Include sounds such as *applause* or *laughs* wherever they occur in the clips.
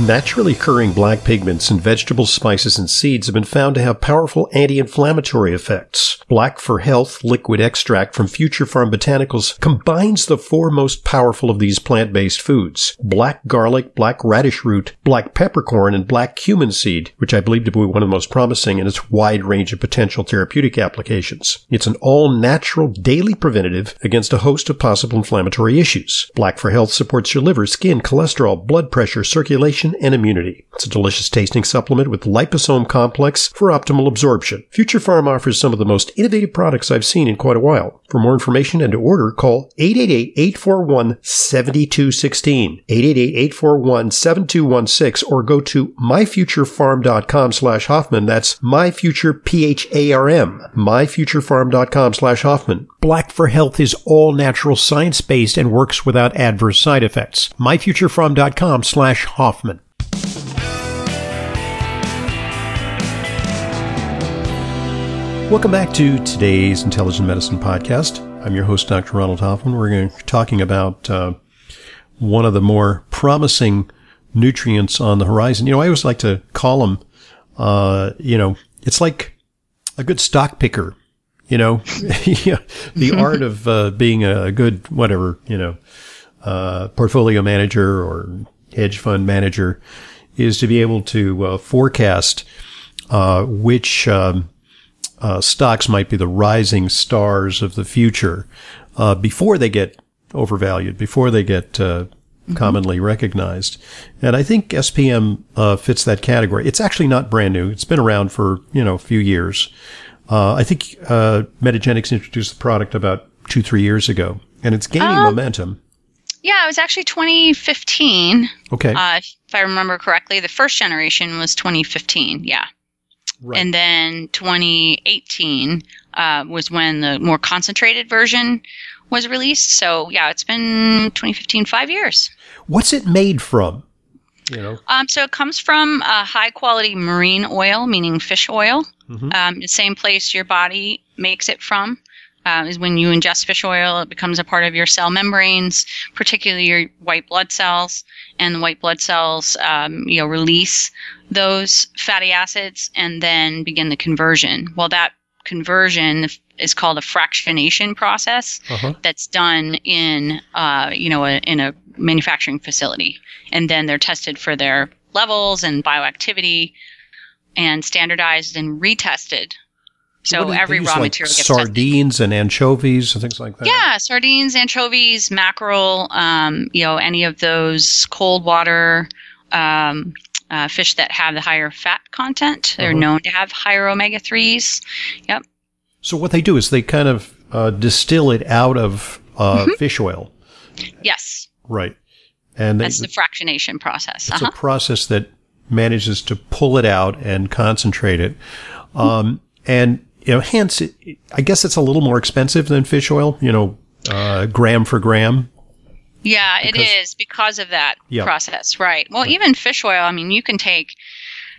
Naturally occurring black pigments in vegetables, spices, and seeds have been found to have powerful anti-inflammatory effects. Black for Health liquid extract from Future Pharm Botanicals combines the four most powerful of these plant-based foods. Black garlic, black radish root, black peppercorn, and black cumin seed, which I believe to be one of the most promising in its wide range of potential therapeutic applications. It's an all-natural daily preventative against a host of possible inflammatory issues. Black for Health supports your liver, skin, cholesterol, blood pressure, circulation, and immunity. It's a delicious tasting supplement with liposome complex for optimal absorption. Future Pharm offers some of the most innovative products I've seen in quite a while. For more information and to order, call 888-841-7216, 888-841-7216, or go to myfuturepharm.com slash Hoffman. That's myfuture, P-H-A-R-M, myfuturepharm.com slash Hoffman. Black for Health is all natural, science-based, and works without adverse side effects. myfuturepharm.com slash Hoffman. Welcome back to today's Intelligent Medicine Podcast. I'm your host, Dr. Ronald Hoffman. We're going to be talking about uh, one of the more promising nutrients on the horizon. You know, I always like to call them, uh, you know, it's like a good stock picker, you know, *laughs* the *laughs* art of uh, being a good, whatever, you know, uh, portfolio manager or hedge fund manager is to be able to uh, forecast uh, which um, uh, stocks might be the rising stars of the future uh, before they get overvalued, before they get uh, mm-hmm. commonly recognized. And I think SPM uh, fits that category. It's actually not brand new. It's been around for you know a few years. Uh, I think uh, Metagenics introduced the product about two three years ago, and it's gaining um, momentum. Yeah, it was actually 2015. Okay. if I remember correctly, the first generation was 2015. Yeah. Right. And then 2018 uh, was when the more concentrated version was released. So yeah, it's been 2015, five years. What's it made from? You know. Um, so it comes from a high quality marine oil, meaning fish oil. Mm-hmm. Um, the same place your body makes it from uh, is when you ingest fish oil. It becomes a part of your cell membranes, particularly your white blood cells, and the white blood cells, um, you know, release those fatty acids and then begin the conversion. Well, that conversion is called a fractionation process uh-huh. that's done in, uh, you know, a, in a manufacturing facility, and then they're tested for their levels and bioactivity and standardized and retested so every raw like material gets sardines tested. and anchovies and things like that. Yeah, sardines, anchovies, mackerel, um, you know, any of those cold water um, uh, fish that have the higher fat content. They're uh-huh. known to have higher omega threes. Yep. So what they do is they kind of uh, distill it out of uh, mm-hmm. fish oil. Yes. Right. And they, that's the fractionation process. It's uh-huh. a process that manages to pull it out and concentrate it. Um, and you know, hence, it, I guess it's a little more expensive than fish oil, you know, uh, gram for gram. Yeah, it is because of that process, right? Well, even fish oil, I mean, you can take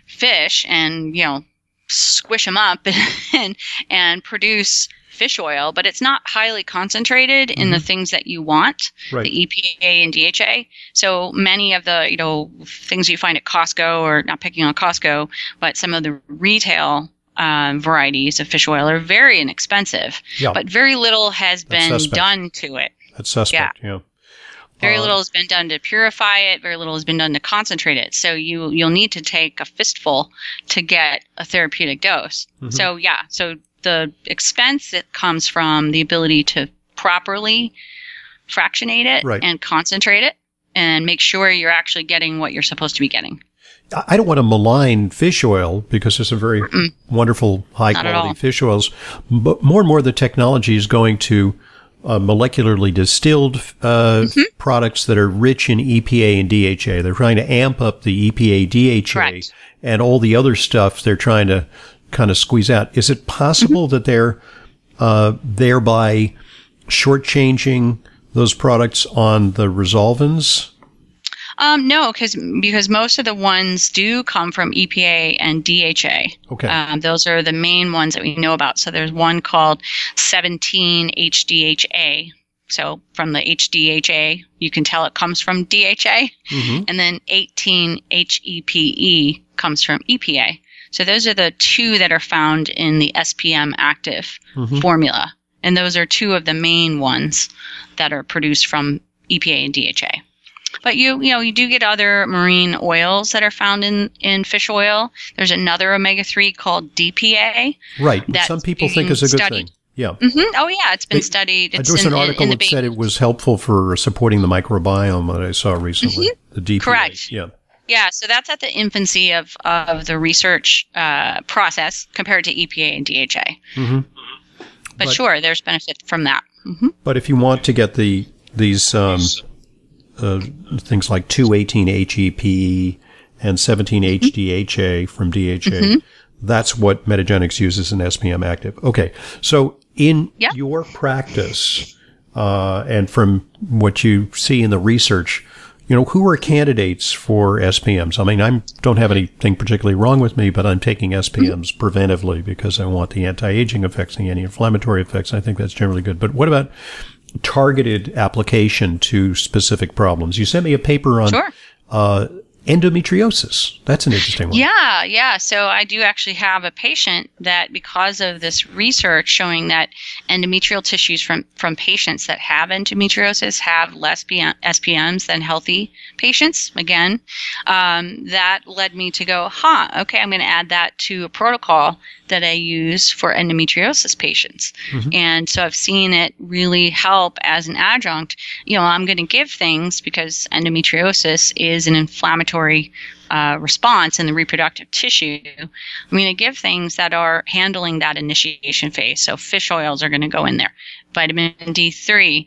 fish and, you know, squish them up *laughs* and, and produce fish oil, but it's not highly concentrated in mm-hmm. the things that you want, right. the EPA and DHA. So many of the, you know, things you find at Costco or not picking on Costco, but some of the retail um, varieties of fish oil are very inexpensive, yeah. but very little has been suspect. done to it. That's suspect. Yeah. yeah. Very uh, little has been done to purify it. Very little has been done to concentrate it. So you you'll need to take a fistful to get a therapeutic dose. Mm-hmm. So yeah. So the expense that comes from the ability to properly fractionate it right. and concentrate it and make sure you're actually getting what you're supposed to be getting. I don't want to malign fish oil because there's some very Mm-mm. wonderful high Not quality fish oils, but more and more the technology is going to uh, molecularly distilled uh, mm-hmm. products that are rich in EPA and DHA. They're trying to amp up the EPA, DHA, Correct. and all the other stuff they're trying to kind of squeeze out. Is it possible mm-hmm. that they're uh, thereby shortchanging those products on the resolvins? Um, no, because because most of the ones do come from EPA and DHA. Okay. Um, those are the main ones that we know about. So there's one called 17 HDHA. So from the HDHA, you can tell it comes from DHA. Mm-hmm. And then 18 HEPE comes from EPA. So those are the two that are found in the SPM active Mhm. formula. And those are two of the main ones that are produced from EPA and DHA. But you, you know, you do get other marine oils that are found in, in fish oil. There's another omega-3 called DPA. Right. Which That's some people think being is a good studied. thing. Yeah. hmm Oh yeah, it's been They- studied. It's there was in, an article in the that said it was helpful for supporting the microbiome that I saw recently. The DPA. Mm-hmm. Correct. Yeah. Yeah, so that's at the infancy of, of the research uh, process compared to EPA and DHA. hmm But, But- sure, there's benefit from that. hmm But if you want to get the these um, uh, things like 218 HEPE E and 17 Mm-hmm. HDHA from DHA, that's what Metagenics uses in SPM active. Okay, so in Yeah. your practice uh, and from what you see in the research, you know, who are candidates for SPMs? I mean, I don't have anything particularly wrong with me, but I'm taking SPMs preventively because I want the anti-aging effects, the anti-inflammatory effects. I think that's generally good. But what about targeted application to specific problems? You sent me a paper on Sure. uh, endometriosis. That's an interesting one. Yeah, yeah. So I do actually have a patient that, because of this research showing that endometrial tissues from from patients that have endometriosis have less PM, SPMs than healthy patients. Again, um, that led me to go, huh? Okay, I'm going to add that to a protocol that I use for endometriosis patients. Mhm. And so I've seen it really help as an adjunct. You know, I'm going to give things because endometriosis is an inflammatory uh, response in the reproductive tissue. I'm going to give things that are handling that initiation phase. So fish oils are going to go in there. Vitamin D3.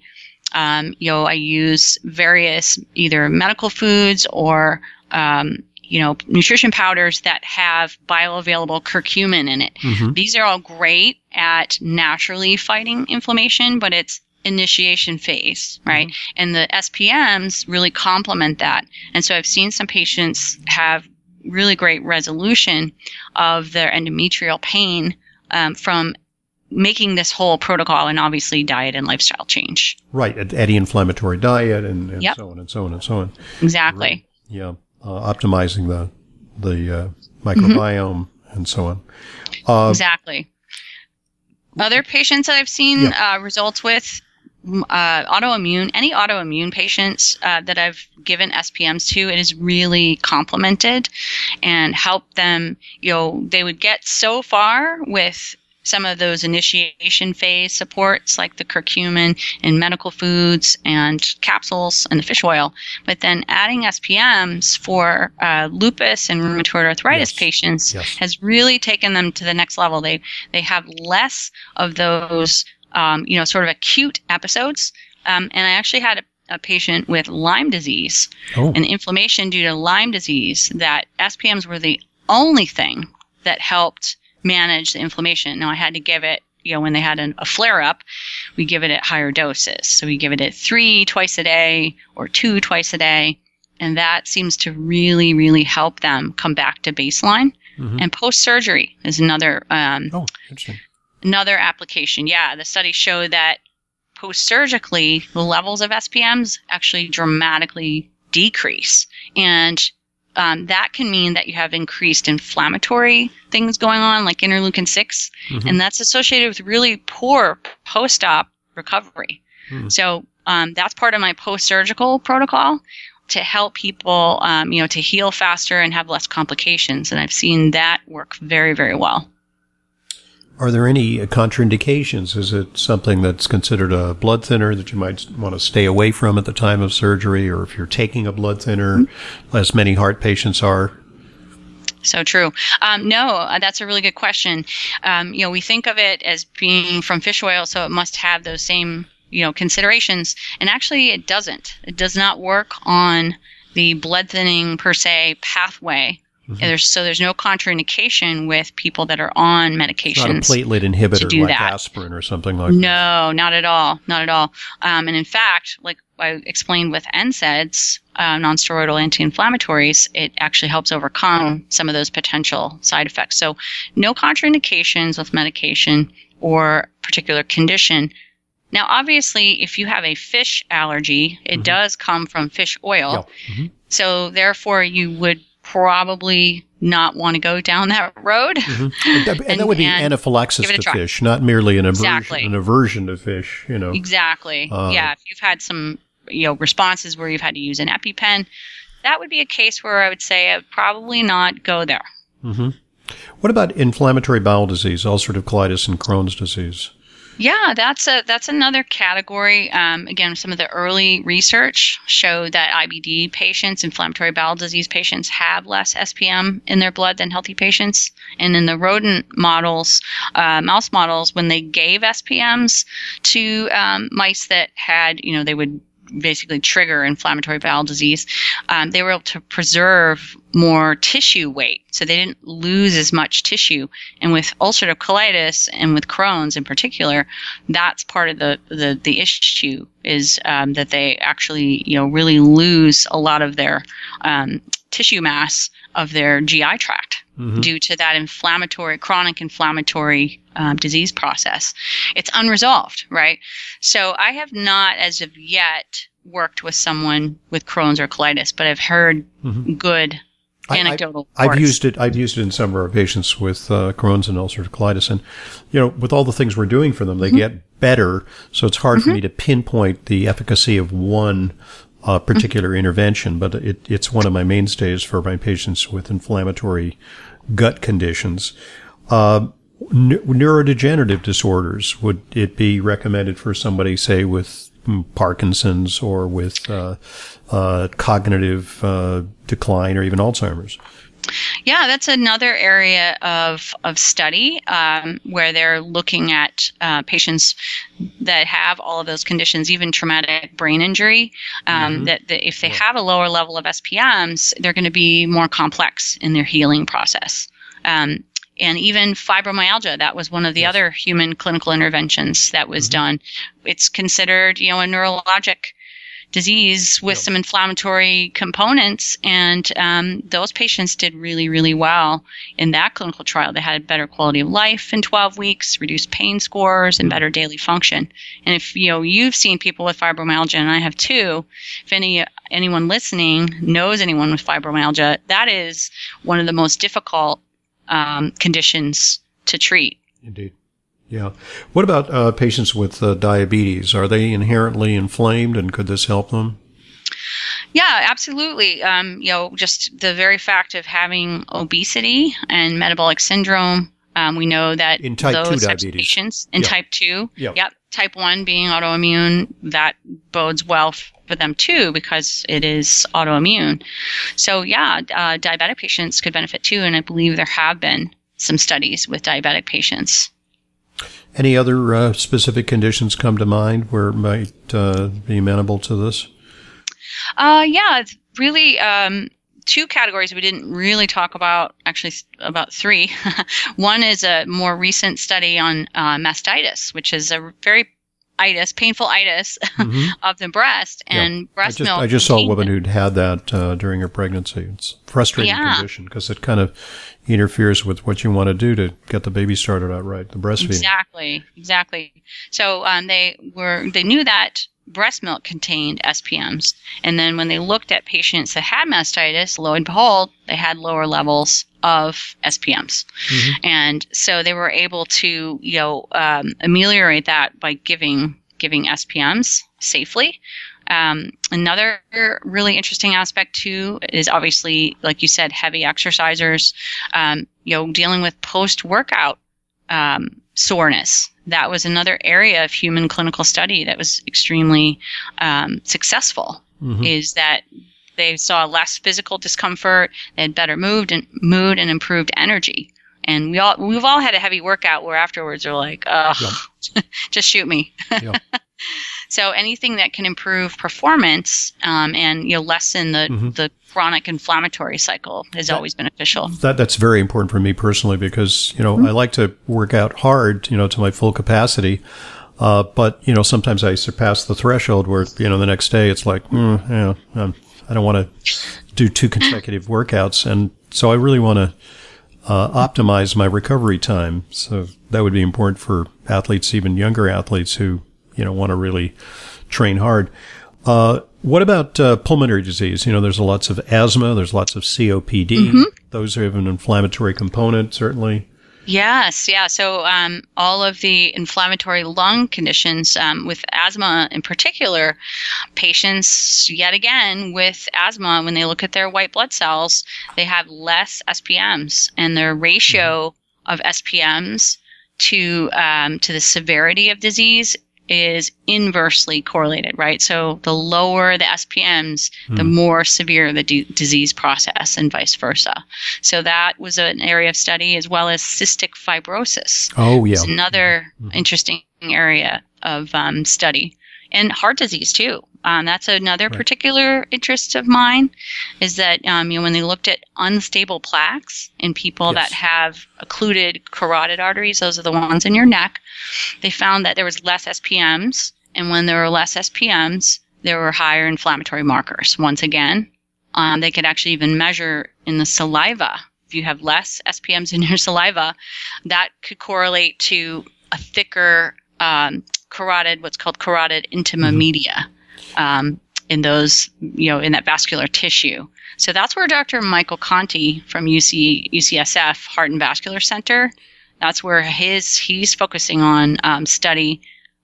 Um, you know, I use various either medical foods or um, you know nutrition powders that have bioavailable curcumin in it. Mhm. These are all great at naturally fighting inflammation, but it's initiation phase, right? And the SPMs really complement that. And so I've seen some patients have really great resolution of their endometrial pain um, from making this whole protocol and obviously diet and lifestyle change. Right. An anti-inflammatory diet and, and Yep. so on and so on and so on. Exactly. Yeah. Uh, optimizing the the uh, microbiome and so on. Uh, Exactly. Other patients that I've seen uh, results with uh, autoimmune, any autoimmune patients uh, that I've given SPMs to, it has really complemented and helped them. You know, they would get so far with some of those initiation phase supports like the curcumin in medical foods and capsules and the fish oil. But then adding SPMs for uh, lupus and rheumatoid arthritis Yes. patients Yes. has really taken them to the next level. They they have less of those um, you know sort of acute episodes. Um, and I actually had a, a patient with Lyme disease oh, and inflammation due to Lyme disease that SPMs were the only thing that helped manage the inflammation. Now I had to give it, you know, when they had an, a flare up, we give it at higher doses. So we give it at three twice a day or two twice a day. And that seems to really, really help them come back to baseline. Mhm. And post surgery is another um, oh, interesting. Another application. Yeah, the study showed that post surgically, the levels of SPMs actually dramatically decrease. And um, that can mean that you have increased inflammatory things going on, like interleukin 6, Mhm. and that's associated with really poor post op recovery. Hmm. So um, that's part of my post surgical protocol to help people, um, you know, to heal faster and have less complications. And I've seen that work very, very well. Are there any contraindications? Is it something that's considered a blood thinner that you might want to stay away from at the time of surgery, or if you're taking a blood thinner, as many heart patients are? So true. Um, no, uh, that's a really good question. Um, you know, we think of it as being from fish oil, so it must have those same, you know, considerations. And actually, it doesn't. It does not work on the blood thinning per se pathway. Mhm. And There's, so there's no contraindication with people that are on Not a medications. platelet inhibitor do like that. aspirin or something like that. No, not at all. Not at all. Um, and in fact, like I explained with NSAIDs, uh, nonsteroidal anti-inflammatories, it actually helps overcome some of those potential side effects. So no contraindications with medication or particular condition. Now, obviously, if you have a fish allergy, it Mhm. does come from fish oil. Yeah. Mhm. So, therefore, you would probably not want to go down that road. Mhm. And, *laughs* that, and And- that would be anaphylaxis give it a to fish, not merely an aversion, Exactly. an aversion to fish. You know. Exactly. Uh, yeah. If you've had some, you know, responses where you've had to use an EpiPen, that would be a case where I would say I would probably not go there. Mm-hmm. What about inflammatory bowel disease, ulcerative colitis, and Crohn's disease? Yeah, that's a that's another category. Um, again, some of the early research showed that IBD patients, inflammatory bowel disease patients, have less SPM in their blood than healthy patients. And in the rodent models, uh, mouse models, when they gave SPMs to um, mice that had, you know, they would basically trigger inflammatory bowel disease, um, they were able to preserve more tissue weight. So they didn't lose as much tissue. And with ulcerative colitis and with Crohn's in particular, that's part of the, the, the issue is um, that they actually, you know, really lose a lot of their um, tissue mass of their GI tract Mhm. due to that inflammatory, chronic inflammatory um, disease process. It's unresolved, right? So I have not, as of yet, worked with someone with Crohn's or colitis, but I've heard Mhm. good I- I- anecdotal. I've used it. I've used it in some of our patients with uh, Crohn's and ulcerative colitis, and you know, with all the things we're doing for them, they Mm-hmm. get better. So it's hard for me to pinpoint the efficacy of one uh, particular Mm-hmm. intervention, but it, it's one of my mainstays for my patients with inflammatory gut conditions. Uh, ne- neurodegenerative disorders would it be recommended for somebody, say, with Parkinson's or with uh, uh, cognitive uh, decline or even Alzheimer's? Yeah, that's another area of of study um, where they're looking at uh, patients that have all of those conditions, even traumatic brain injury. Um, Mhm. that, that if they have a lower level of SPMs, they're going to be more complex in their healing process. Um, and even fibromyalgia, that was one of the Yes. other human clinical interventions that was Mhm. done. It's considered, you know, a neurologic disease with Yeah. some inflammatory components, and um, those patients did really, really well in that clinical trial. They had a better quality of life in 12 weeks, reduced pain scores, and better daily function. And if you know you've seen people with fibromyalgia, and I have too, if any anyone listening knows anyone with fibromyalgia, that is one of the most difficult um, conditions to treat. Indeed. Yeah. What about uh, patients with uh, diabetes? Are they inherently inflamed, and could this help them? Yeah, absolutely. Um, you know, just the very fact of having obesity and metabolic syndrome, um, we know that In type 2 those of diabetes. patients in Yeah. type two, Yeah. yep, type one being autoimmune, that bodes well for them too because it is autoimmune. So yeah, uh, diabetic patients could benefit too, and I believe there have been some studies with diabetic patients. Any other uh, specific conditions come to mind where it might uh, be amenable to this? Uh, yeah, it's really um, two categories we didn't really talk about. Actually, about three. *laughs* One is a more recent study on uh, mastitis, which is a very itis, painful itis *laughs* Mhm. of the breast, Yeah. and I breast just, milk. I just saw a woman who'd had that uh, during her pregnancy. It's a frustrating Yeah. condition because it kind of interferes with what you want to do to get the baby started out right, the breastfeeding. Exactly, exactly. So um, they were they knew that breast milk contained SPMs, and then when they looked at patients that had mastitis, lo and behold, they had lower levels of SPMs, Mhm. and so they were able to you know um, ameliorate that by giving giving SPMs safely. Um, another really interesting aspect too is obviously, like you said, heavy exercisers. Um, you know, dealing with post workout um, soreness. That was another area of human clinical study that was extremely um, successful. Mhm. Is that they saw less physical discomfort, they had better mood and mood and improved energy. And we all we've all had a heavy workout where afterwards we're like, oh, *laughs* just shoot me. Yeah. *laughs* so anything that can improve performance um, and you know lessen the Mhm. the chronic inflammatory cycle is That- always beneficial. That that's very important for me personally because you know Mm-hmm. I like to work out hard, you know, to my full capacity. Uh, but you know, sometimes I surpass the threshold where you know the next day it's like, mm, yeah, um, I don't want to do two consecutive *laughs* workouts, and so I really want to uh, optimize my recovery time. So that would be important for athletes, even younger athletes who you know want to really train hard. Uh, what about uh, pulmonary disease? You know, there's lots of asthma, there's lots of COPD. Mm-hmm. Those have an inflammatory component, certainly. Yes, yeah. So um, all of the inflammatory lung conditions, um, with asthma in particular, patients yet again with asthma, when they look at their white blood cells, they have less SPMs, and their ratio mm-hmm. of SPMs to um, to the severity of disease is inversely correlated, right? So the lower the SPMs, mm. the hmm. more severe the d- disease process, and vice versa. So that was an area of study, as well as cystic fibrosis. Oh, yeah. It's another mm. interesting area of um, study and heart disease too. Um, that's another right. particular interest of mine. Is that um, you know when they looked at unstable plaques in people yes. that have occluded carotid arteries, those are the ones in your neck, they found that there was less SPMs, and when there were less SPMs, there were higher inflammatory markers. Once again, um, they could actually even measure in the saliva. If you have less SPMs in your *laughs* saliva, that could correlate to a thicker um, carotid, what's called carotid intima mm-hmm. Um, in those, you know, in that vascular tissue. So that's where Dr. Michael Conte from UC, UCSF Heart and Vascular Center, that's where his he's focusing on um, study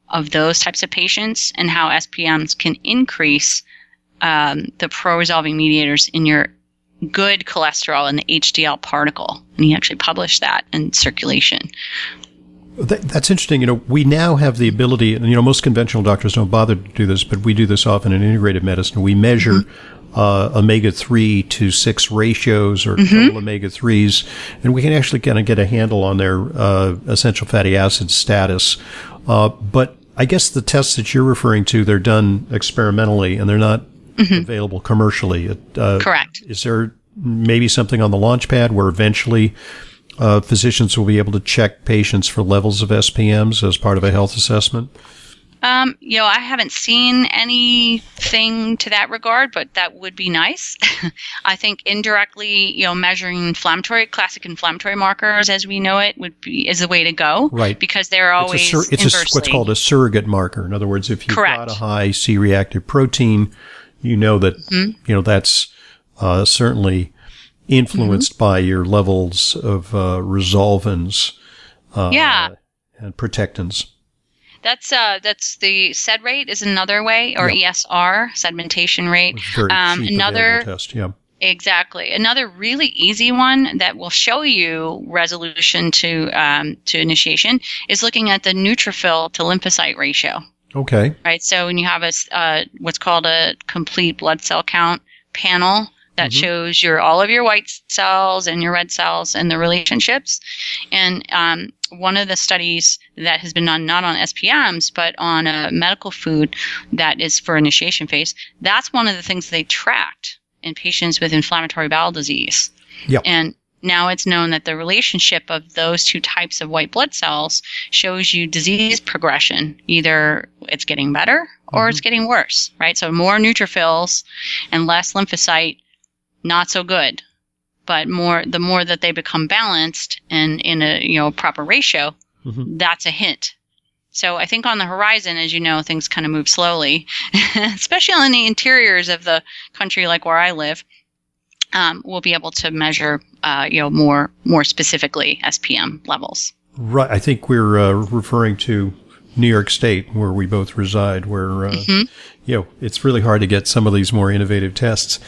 of those types of patients and how SPMs can increase um, the pro-resolving mediators in your good cholesterol and the HDL particle. And he actually published that in circulation. That's interesting. You know, we now have the ability, and you know, most conventional doctors don't bother to do this, but we do this often in integrative medicine. We measure mm-hmm. uh, omega three to six ratios or mm-hmm. total omega threes, and we can actually kind of get a handle on their uh, essential fatty acid status. Uh, but I guess the tests that you're referring to, they're done experimentally and they're not mm-hmm. available commercially. Uh, Correct. Is there maybe something on the launch pad where eventually uh, physicians will be able to check patients for levels of SPMs as part of a health assessment? Um, you know, I haven't seen anything to that regard, but that would be nice. *laughs* I think indirectly, you know, measuring inflammatory, classic inflammatory markers as we know it would be is the way to go. Right. Because they're always it's, a sur- it's a, what's called a surrogate marker. In other words, if you've Correct. got a high C-reactive protein, you know that mm-hmm. you know that's uh, certainly influenced mm-hmm. by your levels of uh, resolvins uh, yeah. and protectins. That's uh, that's the SED rate is another way, or. ESR sedimentation rate. Um, another test, yeah. Exactly. Another really easy one that will show you resolution to um, to initiation is looking at the neutrophil to lymphocyte ratio. Okay. Right. So when you have a uh, what's called a complete blood cell count panel, that mm-hmm. shows your all of your white cells and your red cells and the relationships. And um, one of the studies that has been done not on SPMs but on a medical food that is for initiation phase, that's one of the things they tracked in patients with inflammatory bowel disease. Yep. And now it's known that the relationship of those two types of white blood cells shows you disease progression. Either it's getting better or mm-hmm. it's getting worse, right? So more neutrophils and less lymphocyte not so good. But more, the more that they become balanced and in a you know proper ratio, mm-hmm. that's a hint. So I think on the horizon, as you know, things kind of move slowly, *laughs* especially in the interiors of the country, like where I live. Um, we'll be able to measure, uh, you know, more more specifically SPM levels. Right. I think we're uh, referring to New York State, where we both reside, where uh, mm-hmm. you know it's really hard to get some of these more innovative tests.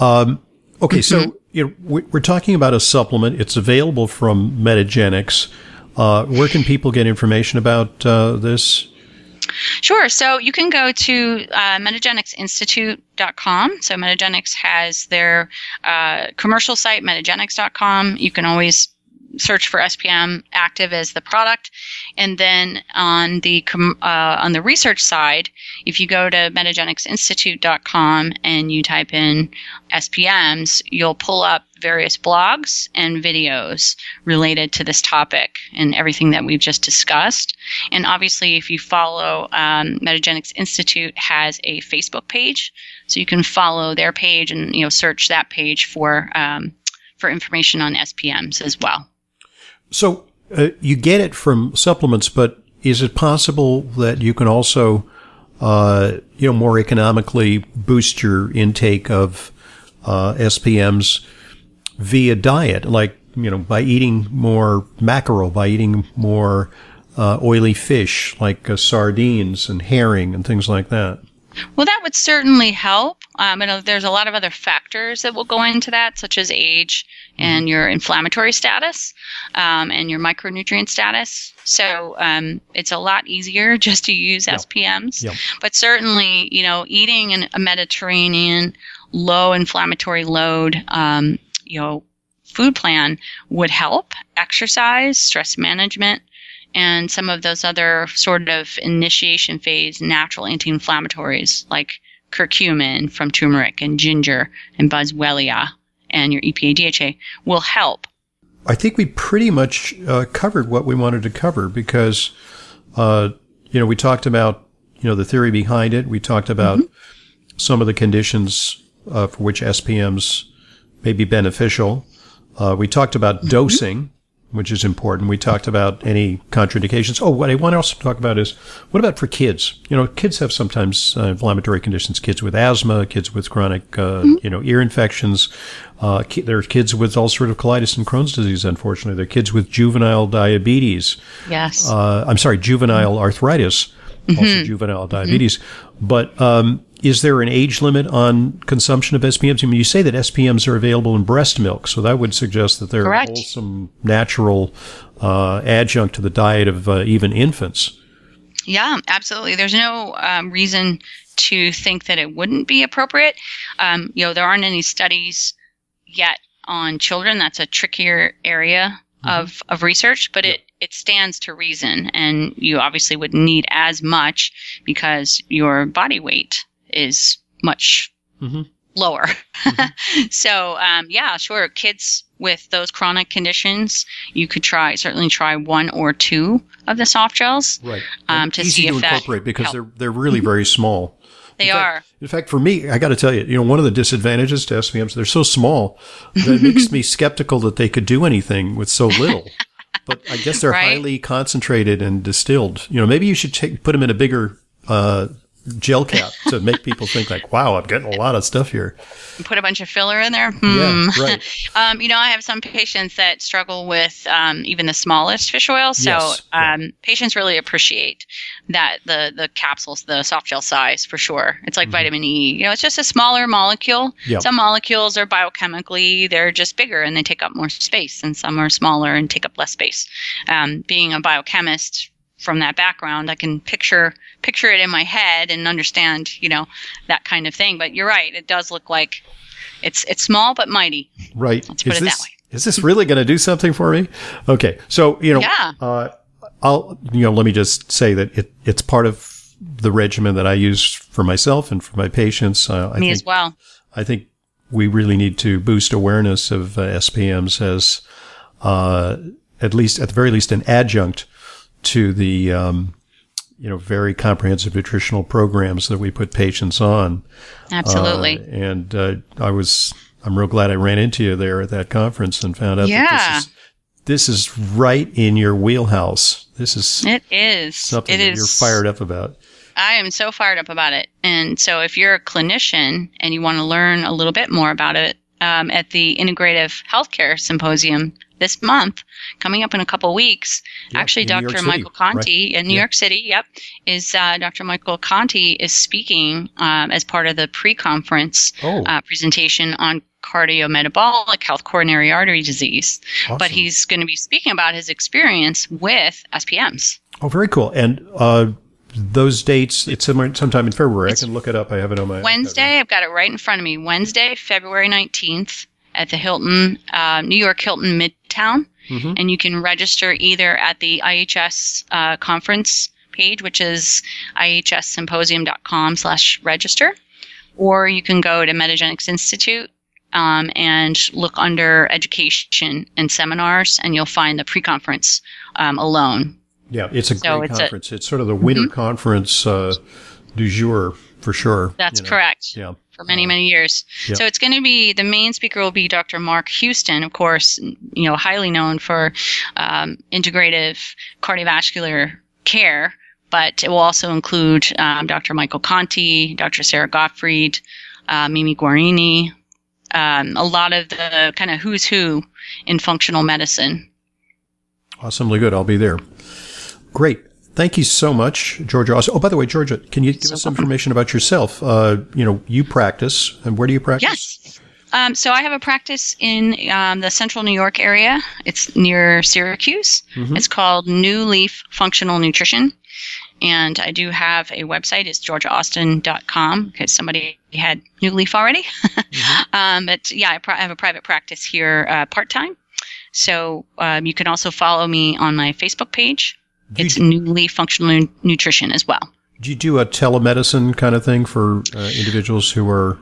Um, Okay, mm-hmm. so you know, we're talking about a supplement. It's available from Metagenics. Uh, where can people get information about uh, this? Sure. So you can go to uh, metagenicsinstitute.com. So Metagenics has their uh, commercial site, metagenics.com. You can always search for SPM active as the product. And then on the uh, on the research side, if you go to metagenicsinstitute.com and you type in SPMs, you'll pull up various blogs and videos related to this topic and everything that we've just discussed. And obviously, if you follow um, Metagenics Institute has a Facebook page, so you can follow their page and you know search that page for um, for information on SPMs as well. So uh, you get it from supplements, but is it possible that you can also, uh, you know, more economically boost your intake of uh, SPMs via diet, like you know, by eating more mackerel, by eating more uh, oily fish like uh, sardines and herring and things like that? Well, that would certainly help. Um, and there's a lot of other factors that will go into that, such as age and your inflammatory status um, and your micronutrient status. So um, it's a lot easier *laughs* just to use yep. SPMs. Yep. But certainly, you know, eating an, a Mediterranean low inflammatory load, um, you know, food plan would help. Exercise, stress management, and some of those other sort of initiation phase natural anti-inflammatories like curcumin from turmeric and ginger and boswellia and your EPA DHA will help. I think we pretty much uh, covered what we wanted to cover because, uh, you know, we talked about, you know, the theory behind it. We talked about mm-hmm. some of the conditions uh, for which SPMs may be beneficial. Uh, we talked about mm-hmm. dosing which is important. We talked about any contraindications. Oh, what I want to also talk about is what about for kids? You know, kids have sometimes uh, inflammatory conditions. Kids with asthma, kids with chronic, uh, mm-hmm. you know, ear infections. Uh, ki- there are kids with ulcerative colitis and Crohn's disease. Unfortunately, there are kids with juvenile diabetes. Yes. Uh, I'm sorry, juvenile mm-hmm. arthritis. Also, mm-hmm. juvenile diabetes. Mm-hmm. But um, is there an age limit on consumption of SPMs? I mean, you say that SPMs are available in breast milk, so that would suggest that they're Correct. a wholesome, natural uh, adjunct to the diet of uh, even infants. Yeah, absolutely. There's no um, reason to think that it wouldn't be appropriate. Um, you know, there aren't any studies yet on children. That's a trickier area mm-hmm. of, of research, but it, it stands to reason. And you obviously would need as much because your body weight is much mm-hmm. lower. Mm-hmm. *laughs* so, um, yeah, sure. Kids with those chronic conditions, you could try certainly try one or two of the soft gels. Right. Um, to easy see to if incorporate because help. they're they're really mm-hmm. very small. They in are. In fact, for me, I got to tell you, you know, one of the disadvantages to SPMs, they're so small that makes me skeptical that they could do anything with so little. *laughs* but I guess they're right? highly concentrated and distilled. You know, maybe you should take, put them in a bigger uh, gel cap to make people think like, wow, I'm getting a lot of stuff here. Put a bunch of filler in there. Hmm. Yeah, *laughs* right. um, you know, I have some patients that struggle with um, even the smallest fish oil. So yes. um, patients really appreciate that the the capsules, the soft gel size for sure. It's like mm-hmm. vitamin E. You know, it's just a smaller molecule. Yep. Some molecules are biochemically they're just bigger and they take up more space, and some are smaller and take up less space. Um, being a biochemist from that background, I can picture picture it in my head and understand, you know, that kind of thing. But you're right; it does look like it's it's small but mighty. Right. Let's put is it this, that way. Is this really going to do something for me? Okay, so you know, yeah. Uh, I'll you know, let me just say that it it's part of the regimen that I use for myself and for my patients. Uh, I me think, as well. I think we really need to boost awareness of uh, SPMs as uh, at least at the very least an adjunct to the um, you know very comprehensive nutritional programs that we put patients on. Absolutely. Uh, and uh, I was I'm real glad I ran into you there at that conference and found out yeah. that this is this is right in your wheelhouse. This is it is something it that is. you're fired up about. I am so fired up about it. And so if you're a clinician and you want to learn a little bit more about it, um, at the Integrative Healthcare Symposium this month, coming up in a couple weeks. Yep, Actually, Dr. Michael Conte right. in New yep. York City, yep, is uh, Dr. Michael Conte is speaking um, as part of the pre-conference oh. uh, presentation on cardiometabolic health, coronary artery disease. Awesome. But he's going to be speaking about his experience with SPMs. Oh, very cool. And uh, those dates, it's sometime in February. It's I can look it up. I have it on my Wednesday. I've got it right in front of me. Wednesday, February 19th at the Hilton, uh, New York Hilton Midtown. Mm-hmm. And you can register either at the IHS uh, conference page, which is ihssymposium.com slash register, or you can go to Metagenics Institute um, and look under education and seminars, and you'll find the pre-conference um, alone. Yeah, it's a so great it's conference. A, it's sort of the winter mm-hmm. conference uh, du jour for sure. That's you know. correct. Yeah. For many, uh, many years. Yeah. So it's going to be the main speaker will be Dr. Mark Houston, of course, you know, highly known for um, integrative cardiovascular care, but it will also include um, Dr. Michael Conte, Dr. Sara Gottfried, uh, Mimi Guarneri, um, a lot of the kind of who's who in functional medicine. Awesomely good. I'll be there. Great. Thank you so much, Georgia. Oh, by the way, Georgia, can you give so us some information about yourself? Uh, you know, you practice, and where do you practice? Yes. Um, so I have a practice in um, the central New York area. It's near Syracuse. Mm-hmm. It's called New Leaf Functional Nutrition. And I do have a website. It's georgiaaustin.com because somebody had New Leaf already. *laughs* mm-hmm. um, but yeah, I, I, have a private practice here uh, part time. So um, you can also follow me on my Facebook page. It's do, New Leaf Functional Nutrition as well. Do you do a telemedicine kind of thing for uh, individuals who are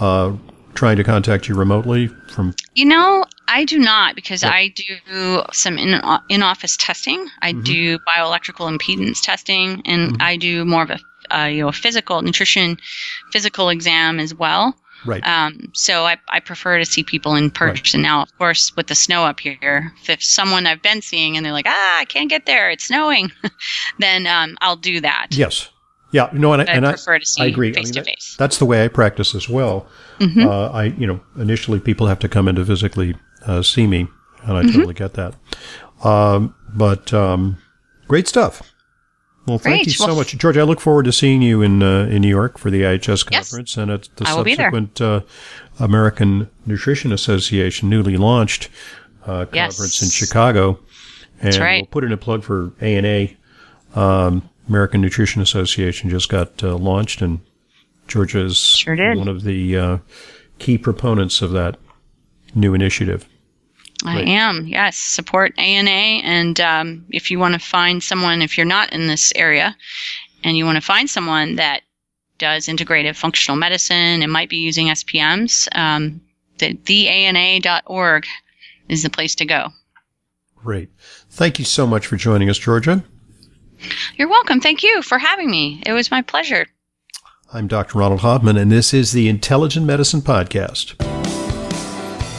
uh, trying to contact you remotely from? You know, I do not because yep. I do some in in office testing. I mm-hmm. do bioelectrical impedance testing, and mm-hmm. I do more of a uh, you know a physical nutrition physical exam as well. Right. Um, so I, I prefer to see people in person. Right. Now, of course, with the snow up here, if someone I've been seeing and they're like, ah, I can't get there, it's snowing, *laughs* then um, I'll do that. Yes. Yeah. You know, and, I, and I prefer to see I agree. face I mean, to face. That's the way I practice as well. Mm-hmm. Uh, I, you know, initially people have to come in to physically uh, see me, and I mm-hmm. totally get that. Um, but um, great stuff. Well, thank Great. you so well, much, George. I look forward to seeing you in uh, in New York for the IHS conference yes, and at the subsequent uh, American Nutrition Association newly launched uh, conference yes. in Chicago. And That's right. we'll put in a plug for A and A. American Nutrition Association just got uh, launched, and Georgia is sure one of the uh, key proponents of that new initiative. I right. am, yes. Support ANA. And um, if you want to find someone, if you're not in this area and you want to find someone that does integrative functional medicine and might be using SPMs, um, the, theana.org is the place to go. Great. Thank you so much for joining us, Georgia. You're welcome. Thank you for having me. It was my pleasure. I'm Dr. Ronald Hoffman, and this is the Intelligent Medicine Podcast.